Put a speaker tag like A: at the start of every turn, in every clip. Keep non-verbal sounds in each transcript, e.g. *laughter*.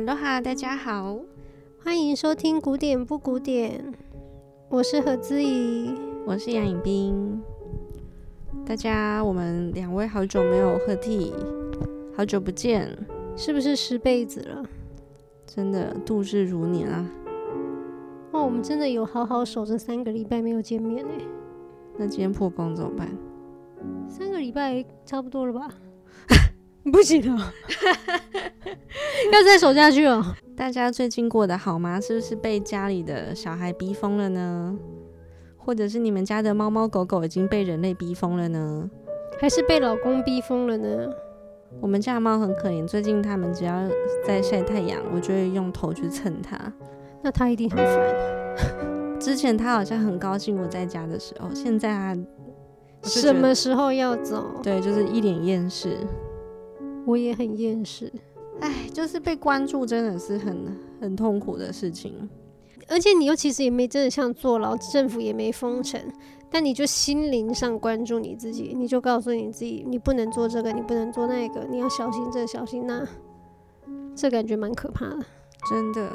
A: 哈喽哈，大家好，
B: 欢迎收听古典不古典，我是何姿怡，
A: 我是杨颖冰。大家，我们两位好久没有合体，好久不见，
B: 是不是十辈子了？
A: 真的度日如年啊！
B: 哇，我们真的有好好守着三个礼拜没有见面呢。
A: 那今天破功怎么办？
B: 三个礼拜差不多了吧？*laughs* 不行了，*laughs* 要再守下去了。
A: 大家最近过得好吗？是不是被家里的小孩逼疯了呢？或者是你们家的猫猫狗狗已经被人类逼疯了呢？
B: 还是被老公逼疯了呢？
A: 我们家的猫很可怜，最近它们只要在晒太阳，我就会用头去蹭它。
B: 那它一定很烦。*laughs*
A: 之前它好像很高兴我在家的时候，现在它
B: 什么时候要走？
A: 对，就是一脸厌世。
B: 我也很厌世。
A: 哎，就是被关注真的是很很痛苦的事情。
B: 而且你又其实也没真的像坐牢，政府也没封城。但你就心灵上关注你自己，你就告诉你自己，你不能做这个，你不能做那个，你要小心这，小心那，这感觉蛮可怕的。
A: 真的，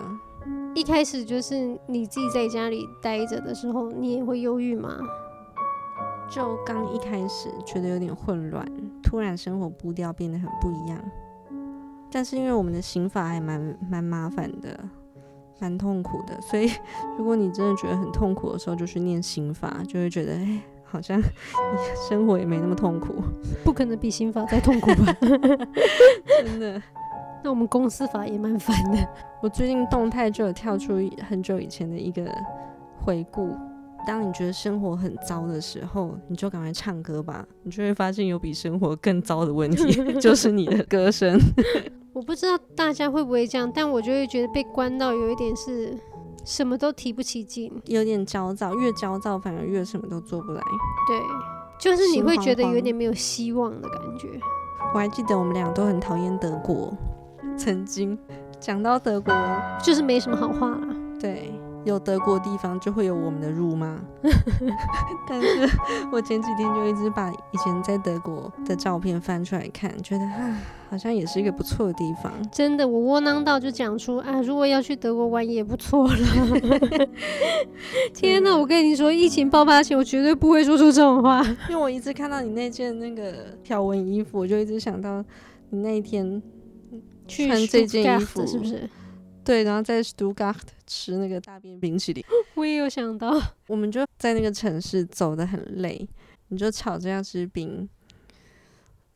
B: 一开始就是你自己在家里待着的时候，你也会忧郁吗？
A: 就刚一开始觉得有点混乱，突然生活步调变得很不一样。但是因为我们的刑法还蛮蛮麻烦的。蛮痛苦的，所以如果你真的觉得很痛苦的时候，就去念刑法，就会觉得哎、欸，好像你生活也没那么痛苦。
B: 不可能比刑法再痛苦吧？*laughs* *laughs*
A: 真的。
B: 那 *laughs* 我们公司法也蛮烦的。
A: 我最近动态就有跳出很久以前的一个回顾。当你觉得生活很糟的时候，你就赶快唱歌吧，你就会发现有比生活更糟的问题，*laughs* 就是你的歌声。*laughs*
B: 我不知道大家会不会这样，但我就会觉得被关到有一点是什么都提不起劲，
A: 有点焦躁，越焦躁反而越什么都做不来。
B: 对，就是你会觉得有点没有希望的感
A: 觉。我还记得我们俩都很讨厌德国，曾经讲到德国
B: 就是没什么好话了。
A: 对。有德国地方就会有我们的辱骂，*laughs* 但是我前几天就一直把以前在德国的照片翻出来看，觉得啊，好像也是一个不错的地方。
B: 真的，我窝囊到就讲出啊，如果要去德国玩也不错了。*laughs* 天哪，我跟你说，疫情爆发前我绝对不会说出这种话，
A: 因为我一直看到你那件那个条纹衣服，我就一直想到你那一天穿这件衣服
B: 是不是？
A: 对，然后在 Stuttgart 吃那个大便冰淇淋，*gasps*
B: 我也有想到。*gasps*
A: 我们就在那个城市走的很累，你就吵着要吃冰，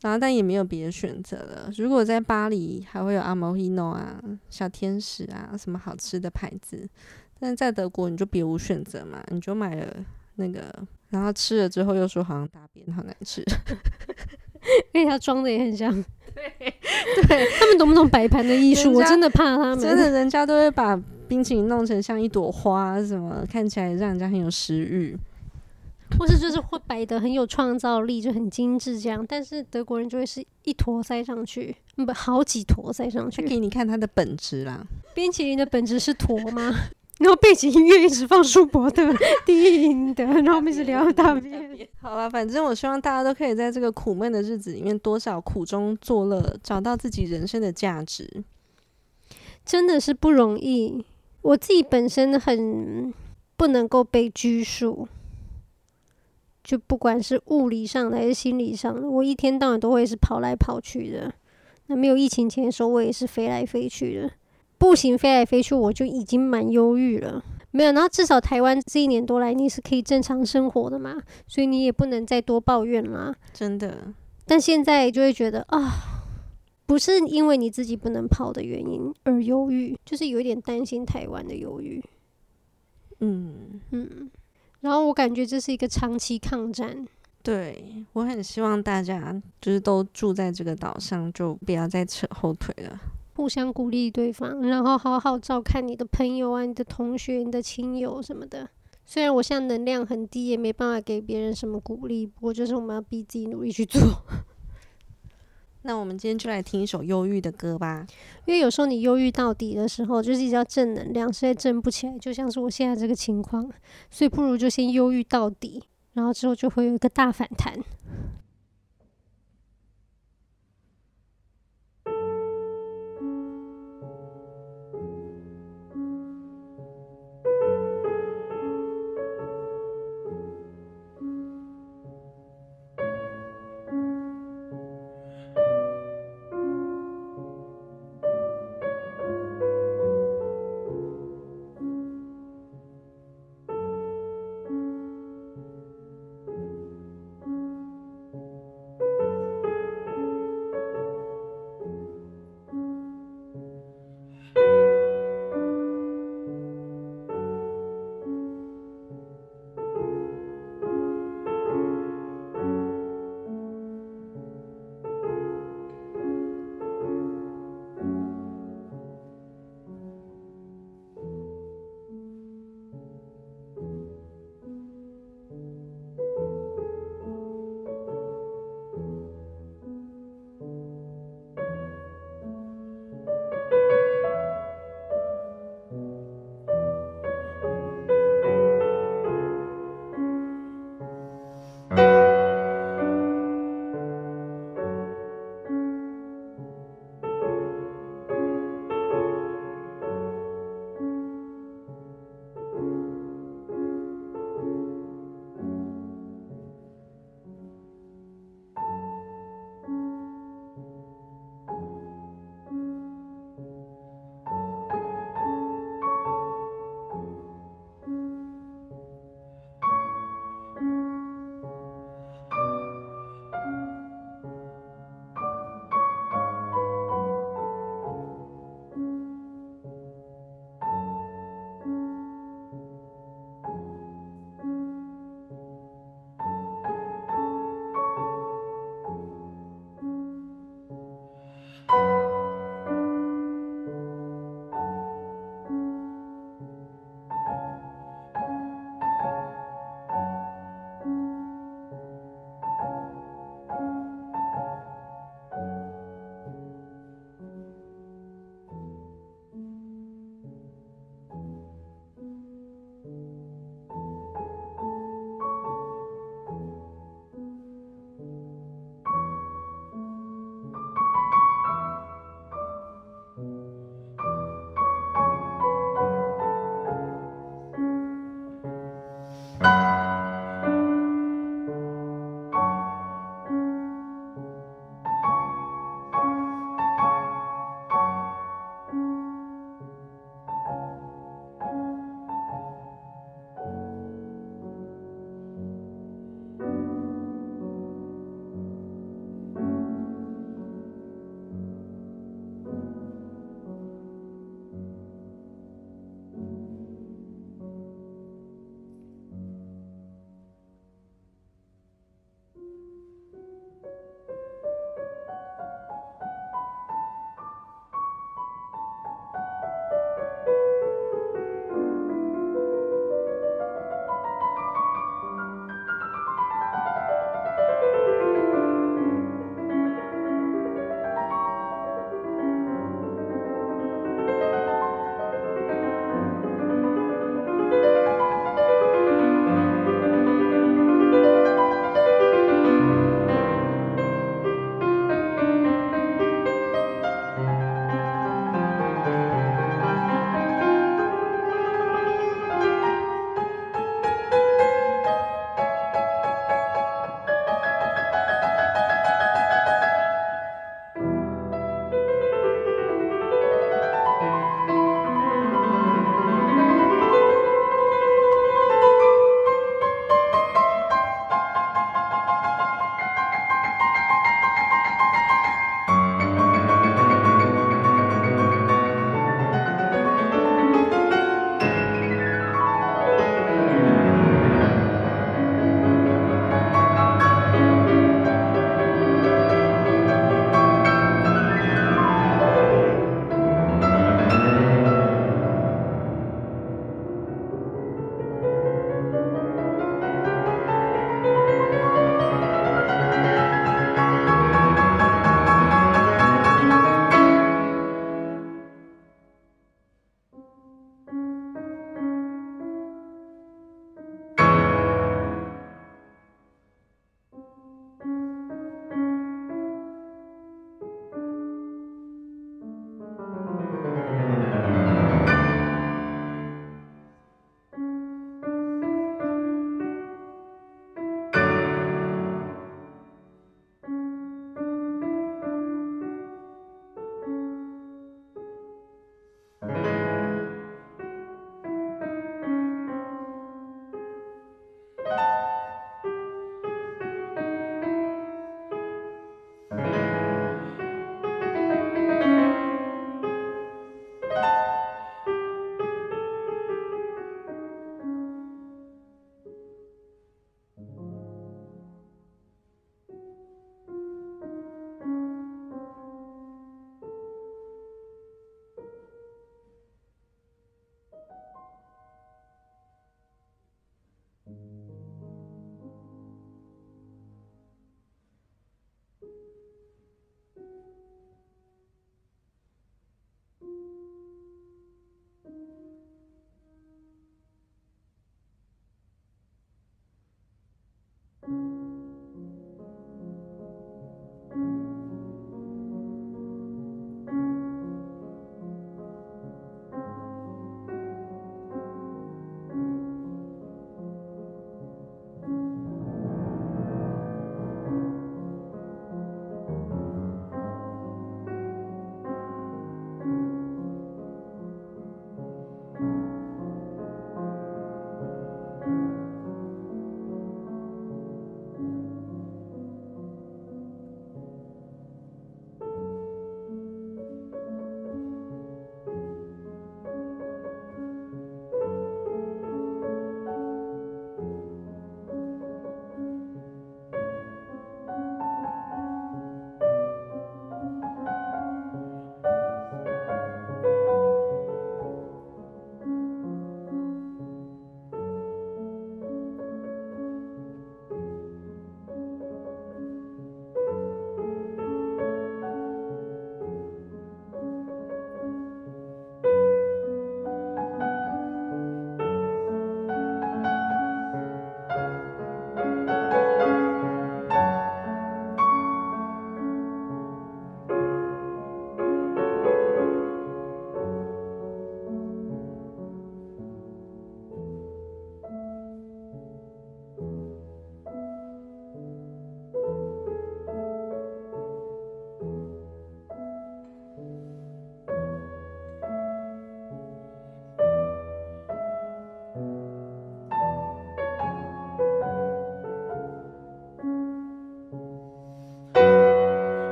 A: 然后但也没有别的选择了。如果在巴黎，还会有 Amorino 啊、小天使啊，什么好吃的牌子。但是在德国，你就别无选择嘛，你就买了那个，然后吃了之后又说好像大便好难吃，*laughs*
B: 因为他装的也很像。*laughs* 对，对他们懂不懂摆盘的艺术？我真的怕他们。
A: 真的，人家都会把冰淇淋弄成像一朵花，什么看起来让人家很有食欲，
B: 或是就是会摆的很有创造力，就很精致这样。但是德国人就会是一坨塞上去，不，好几坨塞上去。
A: 给你看它的本质啦。
B: 冰淇淋的本质是坨吗？*laughs* 然后背景音乐一直放舒伯特、叮的，然后我们一直聊大便。
A: 好了，反正我希望大家都可以在这个苦闷的日子里面，多少苦中作乐，找到自己人生的价值。
B: 真的是不容易。我自己本身很不能够被拘束，就不管是物理上的还是心理上的，我一天到晚都会是跑来跑去的。那没有疫情前的时候，我也是飞来飞去的。步行飞来飞去，我就已经蛮忧郁了。没有，然后至少台湾这一年多来，你是可以正常生活的嘛，所以你也不能再多抱怨啦。
A: 真的，
B: 但现在就会觉得啊，不是因为你自己不能跑的原因而忧郁，就是有一点担心台湾的忧郁。
A: 嗯
B: 嗯，然后我感觉这是一个长期抗战。
A: 对，我很希望大家就是都住在这个岛上，就不要再扯后腿了。
B: 互相鼓励对方，然后好好照看你的朋友啊、你的同学、你的亲友什么的。虽然我现在能量很低，也没办法给别人什么鼓励，不过就是我们要逼自己努力去做。
A: 那我们今天就来听一首忧郁的歌吧。
B: 因为有时候你忧郁到底的时候，就是比较正能量，实在正不起来，就像是我现在这个情况，所以不如就先忧郁到底，然后之后就会有一个大反弹。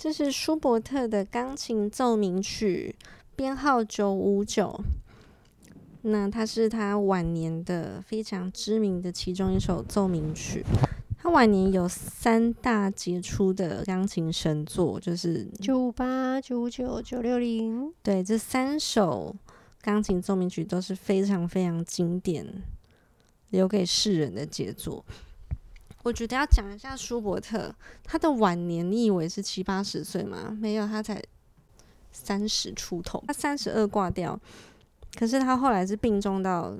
A: 这是舒伯特的钢琴奏鸣曲，编号九五九。那它是他晚年的非常知名的其中一首奏鸣曲。他晚年有三大杰出的钢琴神作，就是
B: 九五八、九五九、九六零。
A: 对，这三首钢琴奏鸣曲都是非常非常经典，留给世人的杰作。我觉得要讲一下舒伯特，他的晚年，你以为是七八十岁吗？没有，他才三十出头，他三十二挂掉。可是他后来是病重到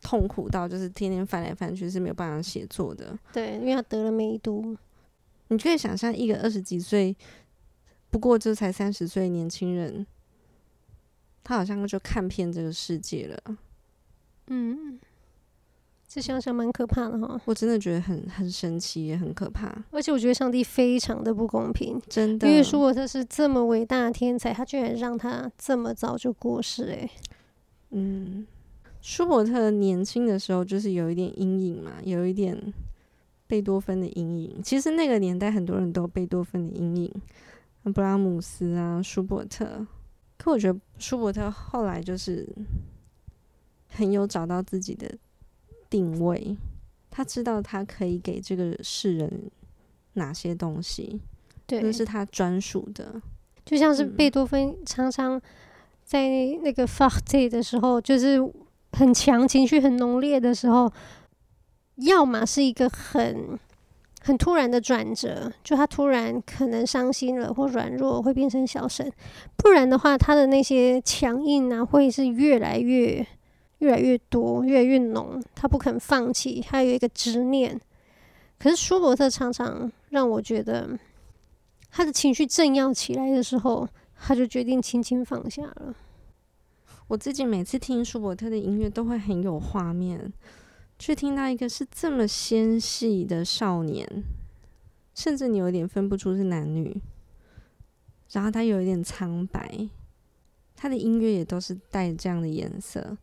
A: 痛苦到，就是天天翻来翻去是没有办法写作的。
B: 对，因为他得了梅毒。
A: 你可以想象一个二十几岁，不过这才三十岁年轻人，他好像就看遍这个世界了。
B: 嗯，这想想蛮可怕的哈。
A: 我真的觉得很很神奇，也很可怕。
B: 而且我觉得上帝非常的不公平，
A: 真的。
B: 因为舒伯特是这么伟大的天才，他居然让他这么早就过世，欸，诶。
A: 嗯，舒伯特年轻的时候就是有一点阴影嘛，有一点贝多芬的阴影。其实那个年代很多人都有贝多芬的阴影，布拉姆斯啊，舒伯特。可我觉得舒伯特后来就是很有找到自己的定位，他知道他可以给这个世人哪些东西，对，那是他专属的。
B: 就像是贝多芬常常。在那个 Farte 的时候，就是很强情绪很浓烈的时候，要么是一个很很突然的转折，就他突然可能伤心了或软弱，会变成小声；不然的话，他的那些强硬啊，会是越来越越来越多，越来越浓。他不肯放弃，他有一个执念。可是舒伯特常常让我觉得，他的情绪正要起来的时候。他就决定轻轻放下了。
A: 我自己每次听舒伯特的音乐都会很有画面，去听到一个是这么纤细的少年，甚至你有点分不出是男女。然后他有一点苍白，他的音乐也都是带这样的颜色。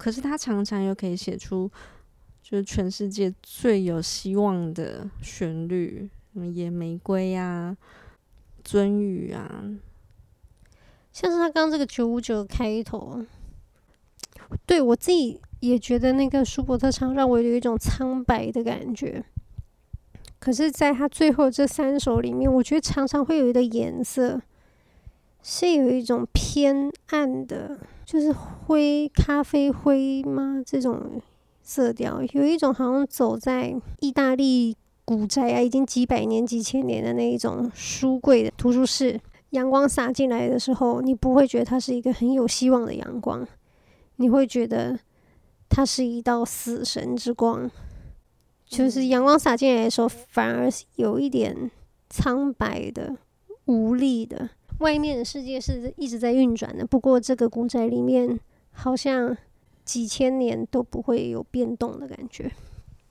A: 可是他常常又可以写出，就是全世界最有希望的旋律，什么野玫瑰啊，尊语啊。
B: 像是他刚刚这个九五九开头，对我自己也觉得那个舒伯特唱让我有一种苍白的感觉。可是，在他最后这三首里面，我觉得常常会有一个颜色，是有一种偏暗的，就是灰咖啡灰吗？这种色调，有一种好像走在意大利古宅啊，已经几百年、几千年的那一种书柜的图书室。阳光洒进来的时候，你不会觉得它是一个很有希望的阳光，你会觉得它是一道死神之光。就是阳光洒进来的时候，反而有一点苍白的、无力的。外面的世界是一直在运转的，不过这个古宅里面好像几千年都不会有变动的感觉。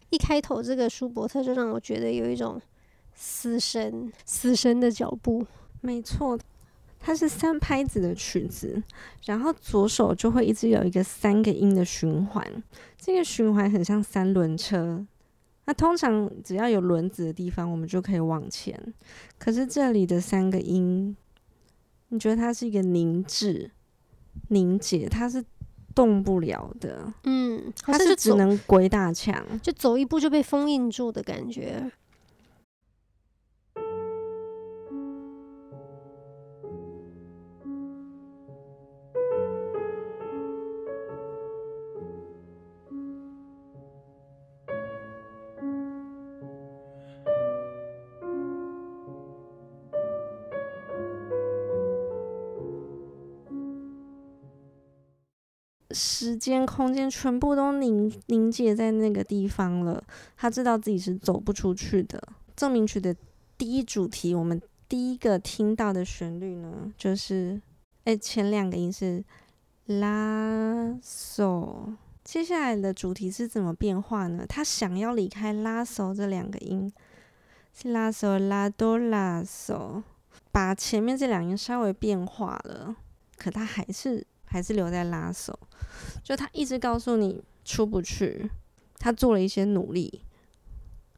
B: 一开头，这个舒伯特就让我觉得有一种死神、死神的脚步。
A: 没错，它是三拍子的曲子，然后左手就会一直有一个三个音的循环，这个循环很像三轮车。那通常只要有轮子的地方，我们就可以往前。可是这里的三个音，你觉得它是一个凝滞、凝结，它是动不了的。
B: 嗯，
A: 它是只能鬼打墙，
B: 就走一步就被封印住的感觉。
A: 时间、空间全部都凝凝结在那个地方了。他知道自己是走不出去的。奏鸣曲的第一主题，我们第一个听到的旋律呢，就是，哎，前两个音是拉索。接下来的主题是怎么变化呢？他想要离开拉索这两个音，是拉索拉哆拉索，把前面这两音稍微变化了，可他还是。还是留在拉手，就他一直告诉你出不去，他做了一些努力，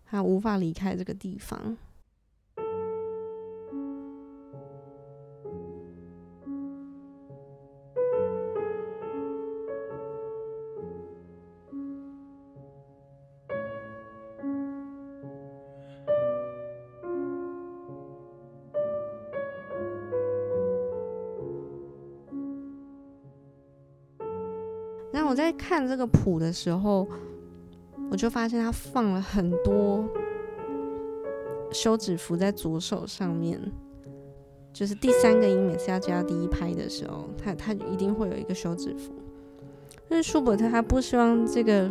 A: 他无法离开这个地方。我在看这个谱的时候，我就发现他放了很多休止符在左手上面，就是第三个音每次要加第一拍的时候，他他一定会有一个休止符。但是舒伯特他不希望这个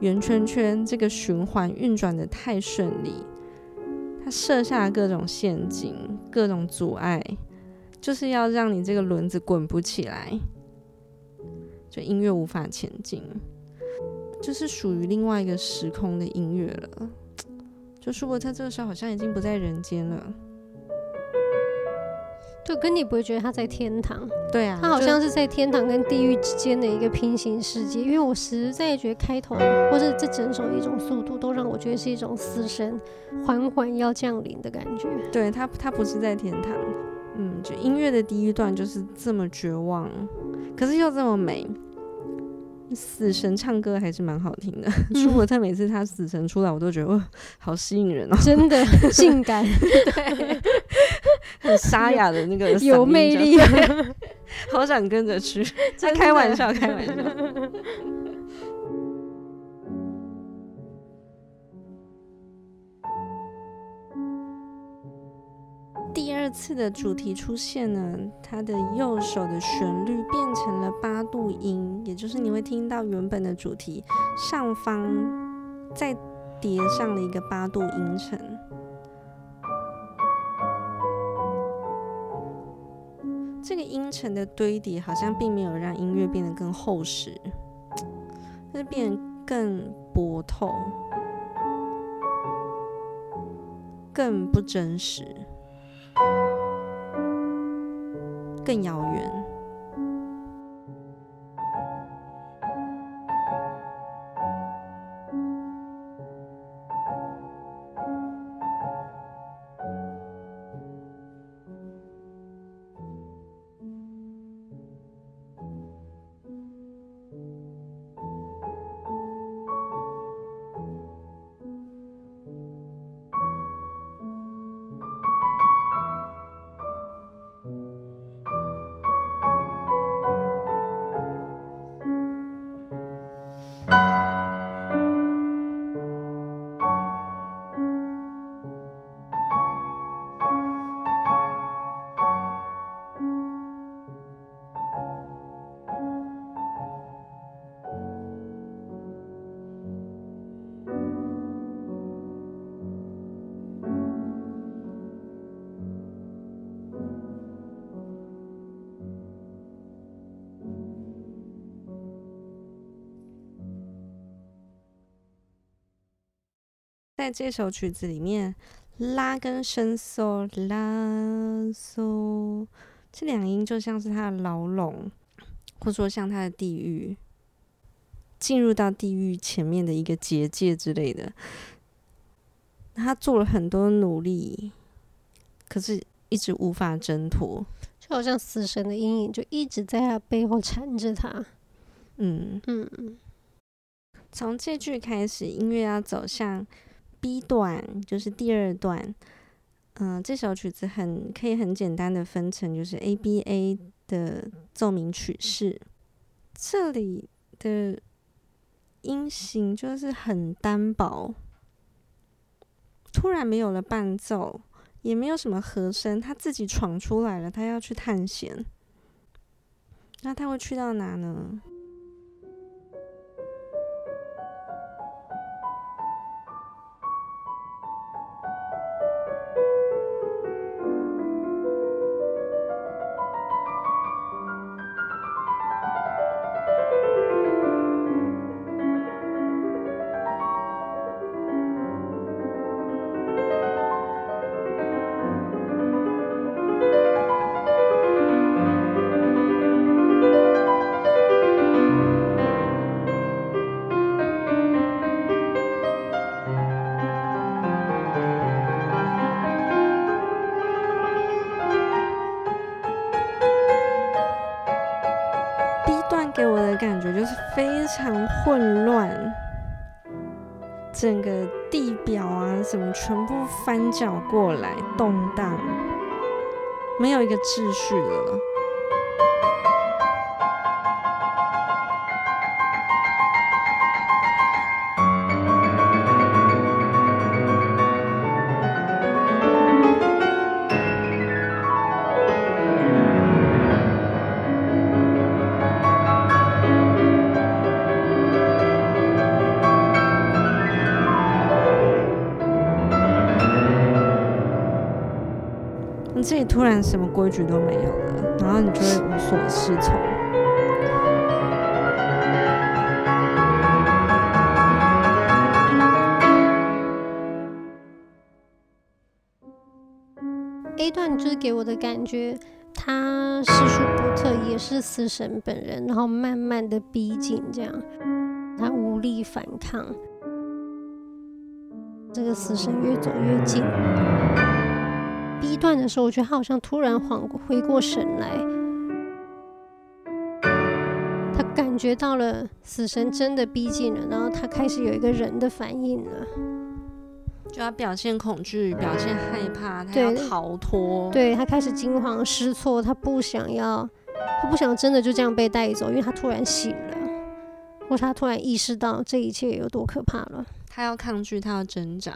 A: 圆圈圈这个循环运转的太顺利，他设下各种陷阱、各种阻碍，就是要让你这个轮子滚不起来，就音乐无法前进，就是属于另外一个时空的音乐了。*tsk* 就舒伯特这个时候好像已经不在人间了。
B: 就跟你不会觉得他在天堂，
A: 对啊，
B: 他好像是在天堂跟地狱之间的一个平行世界。因为我实在觉得开头或者这整首一种速度，都让我觉得是一种死神缓缓要降临的感觉。
A: 对他，他不是在天堂，嗯，就音乐的第一段就是这么绝望，可是又这么美。死神唱歌还是蛮好听的，舒伯特每次他死神出来，我都觉得哇，好吸引人哦，
B: 真的 *laughs* 性感，*laughs*
A: 对，很沙哑的那个
B: 有魅力，*laughs*
A: 好想跟着去。他开玩笑，开玩笑。次的主题出现呢，它的右手的旋律变成了八度音，也就是你会听到原本的主题上方再叠上了一个八度音程。这个音程的堆叠好像并没有让音乐变得更厚实，但是变得更薄透，更不真实。更遥远。在这首曲子里面，拉跟升嗦拉嗦这两音就像是他的牢笼，或者说像他的地狱，进入到地狱前面的一个结界之类的。他做了很多努力，可是一直无法挣脱，
B: 就好像死神的阴影就一直在他背后缠着他。
A: 嗯嗯，从这句开始，音乐要走向。B 段就是第二段，嗯、这首曲子很可以很简单的分成就是 A B A 的奏鸣曲式，这里的音型就是很单薄，突然没有了伴奏，也没有什么和声，他自己闯出来了，他要去探险，那他会去到哪呢？整个地表啊，什么全部翻搅过来，动荡，没有一个秩序了。规矩都没有了，然后你就会无所适从。
B: A 段就是给我的感觉，他是舒伯特，也是死神本人，然后慢慢的逼近，这样他无力反抗，这个死神越走越近。B 段的时候，我觉得他好像突然缓回过神来，他感觉到了死神真的逼近了，然后他开始有一个人的反应了，
A: 就要表现恐惧，表现害怕，他要逃脱，
B: 对，他开始惊慌失措，他不想要，他不想真的就这样被带走，因为他突然醒了，或是他突然意识到这一切有多可怕了，
A: 他要抗拒，他要挣扎。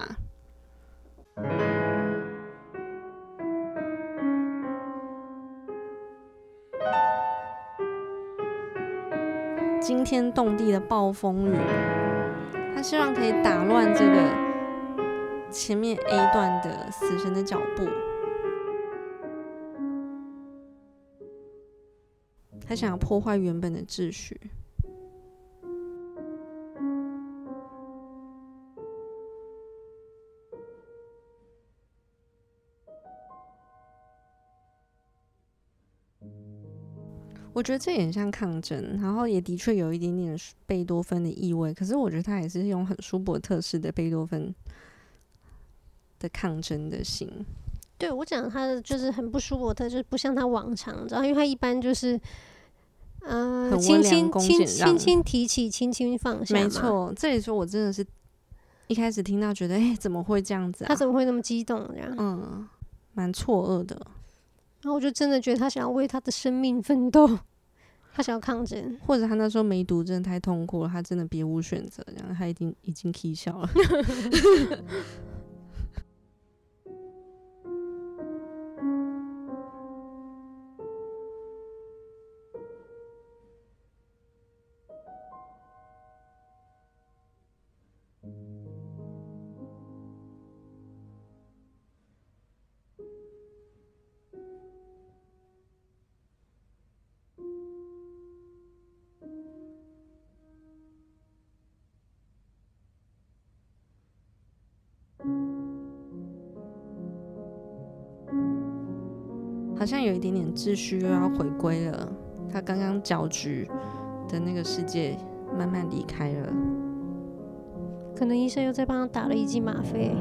A: 惊天动地的暴风雨，他希望可以打乱这个前面 A 段的死神的脚步，他想要破坏原本的秩序。我觉得这也很像抗争，然后也的确有一点点贝多芬的意味。可是我觉得他也是用很舒伯特式的贝多芬的抗争的心。
B: 对，我讲他的就是很不舒伯特，就是不像他往常，知道因为他一般就是，嗯、呃，轻轻轻轻轻提起，轻轻放下。
A: 没错，这里说我真的是一开始听到觉得，哎、欸，怎么会这样子啊？
B: 他怎么会那么激动？这样，
A: 嗯，蛮错愕的。
B: 然后我就真的觉得他想要为他的生命奋斗，他想要抗争，
A: 或者他那时候梅毒真的太痛苦了，他真的别无选择，然后他已经已经 K 笑了。*laughs* 好像有一点点秩序又要回归了，他刚刚搅局的那个世界慢慢离开了，
B: 可能医生又在帮他打了一剂吗啡。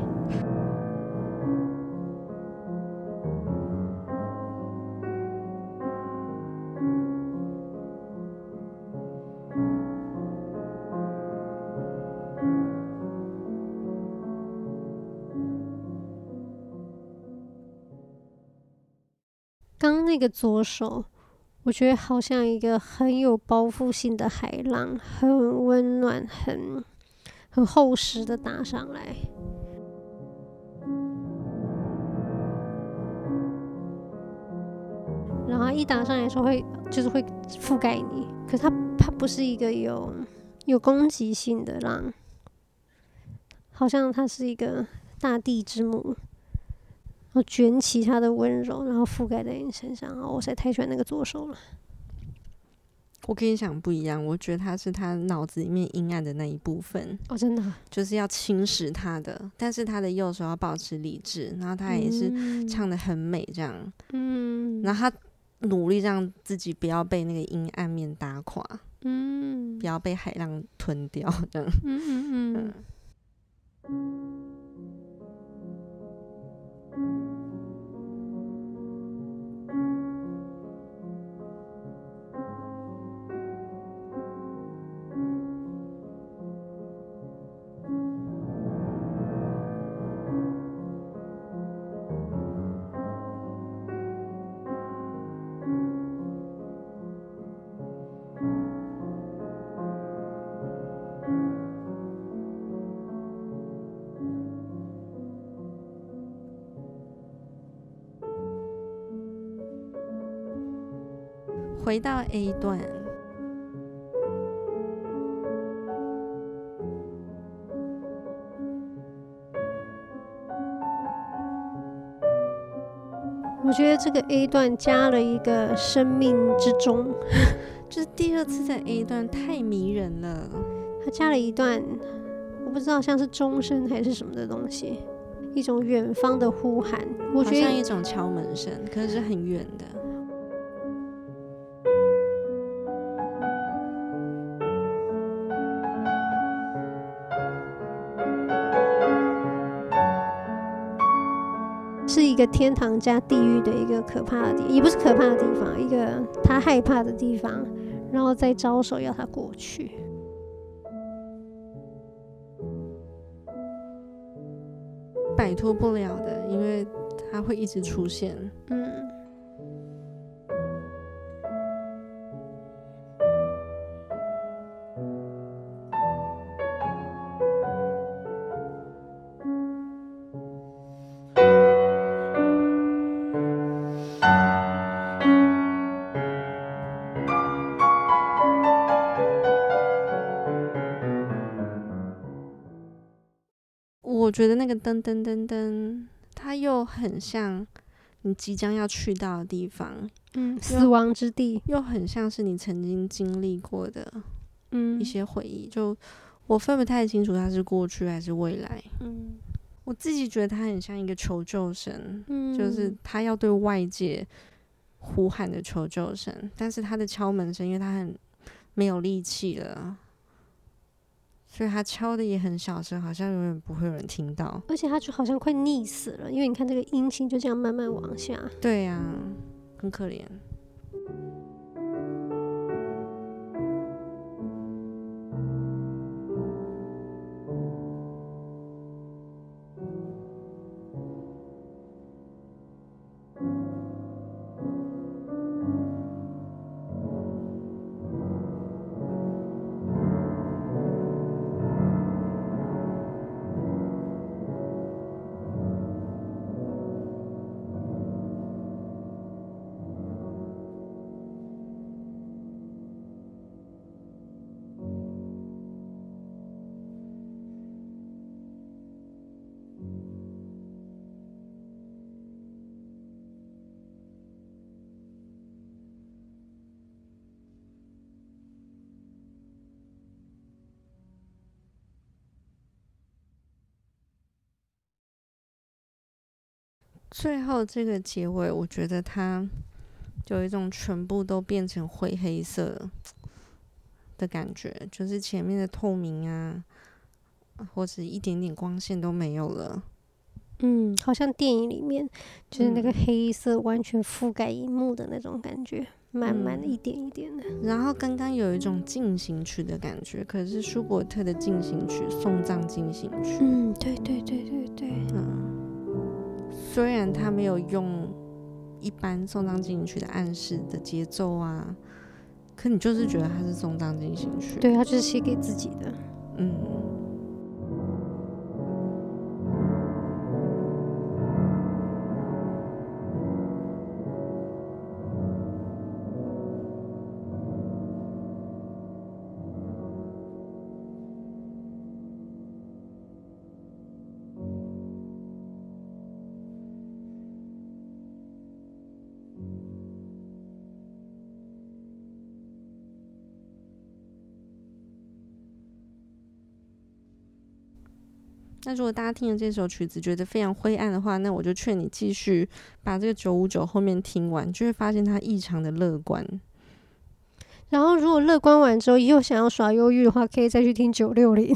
B: 那个左手，我觉得好像一个很有包覆性的海浪，很温暖、很很厚实的打上来。然后一打上来的时候会，会就是会覆盖你。可它它不是一个有有攻击性的浪，好像它是一个大地之母。然后卷起他的温柔，然后覆盖在你身上。哦，我实在太喜欢那个左手了。
A: 我跟你想不一样，我觉得他是他脑子里面阴暗的那一部分。
B: 哦，真的，
A: 就是要侵蚀他的，但是他的右手要保持理智，然后他也是唱的很美，这样。嗯。然后他努力让自己不要被那个阴暗面打垮。嗯。不要被海浪吞掉，这样。嗯嗯嗯。嗯 *laughs* 回到 A 段，
B: 我觉得这个 A 段加了一个生命之钟，*laughs*
A: 就是第二次在 A 段太迷人了。
B: 他加了一段，我不知道像是钟声还是什么的东西，一种远方的呼喊，我觉得
A: 像一种敲门声，可是是很远的。
B: 个天堂加地狱的一个可怕的地方，也不是可怕的地方，一个他害怕的地方，然后再招手要他过去，
A: 摆脱不了的，因为他会一直出现。
B: 嗯。
A: 觉得那个噔噔噔噔，它又很像你即将要去到的地方，
B: 嗯，死亡之地，
A: 又很像是你曾经经历过的，嗯，一些回忆。就我分不太清楚它是过去还是未来，嗯，我自己觉得它很像一个求救声，嗯，就是他要对外界呼喊的求救声，但是他的敲门声，因为他很没有力气了。所以他敲的也很小声，好像永远不会有人听到。
B: 而且他就好像快溺死了，因为你看这个音型就这样慢慢往下。
A: 对呀、啊，很可怜。最后这个结尾，我觉得它有一种全部都变成灰黑色的感觉，就是前面的透明啊，或者一点点光线都没有了。
B: 嗯，好像电影里面就是那个黑色完全覆盖荧幕的那种感觉，嗯、慢慢的一点一点的。
A: 然后刚刚有一种进行曲的感觉，可是舒伯特的进行曲，送葬进行曲。
B: 嗯，对对对对对，
A: 嗯。虽然他没有用一般送葬进行曲的暗示的节奏啊，可你就是觉得他是送葬进行曲。
B: 对，他就是写给自己的。
A: 嗯。那如果大家听了这首曲子觉得非常灰暗的话，那我就劝你继续把这个九五九后面听完，就会发现它异常的乐观。
B: 然后如果乐观完之后又想要耍忧郁的话，可以再去听九六零。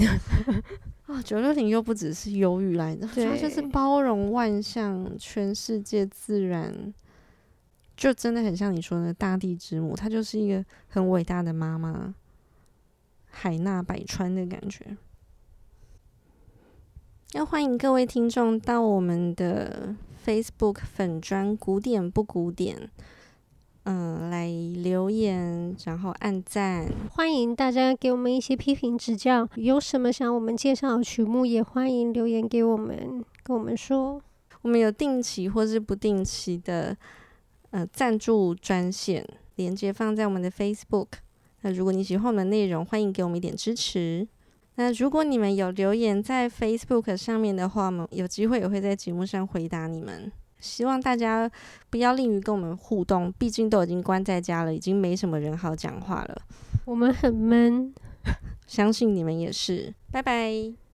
B: *laughs*
A: 啊，九六零又不只是忧郁来的，它就是包容万象，全世界自然，就真的很像你说的大地之母，她就是一个很伟大的妈妈，海纳百川的感觉。要欢迎各位听众到我们的 Facebook 粉专“古典不古典”，嗯，来留言，然后按赞。
B: 欢迎大家给我们一些批评指教，有什么想我们介绍的曲目，也欢迎留言给我们，跟我们说。
A: 我们有定期或是不定期的呃赞助专线，连接放在我们的 Facebook。那如果你喜欢我们的内容，欢迎给我们一点支持。那如果你们有留言在 Facebook 上面的话，我们有机会也会在节目上回答你们。希望大家不要吝于跟我们互动，毕竟都已经关在家了，已经没什么人好讲话了。
B: 我们很闷，
A: 相信你们也是。拜拜。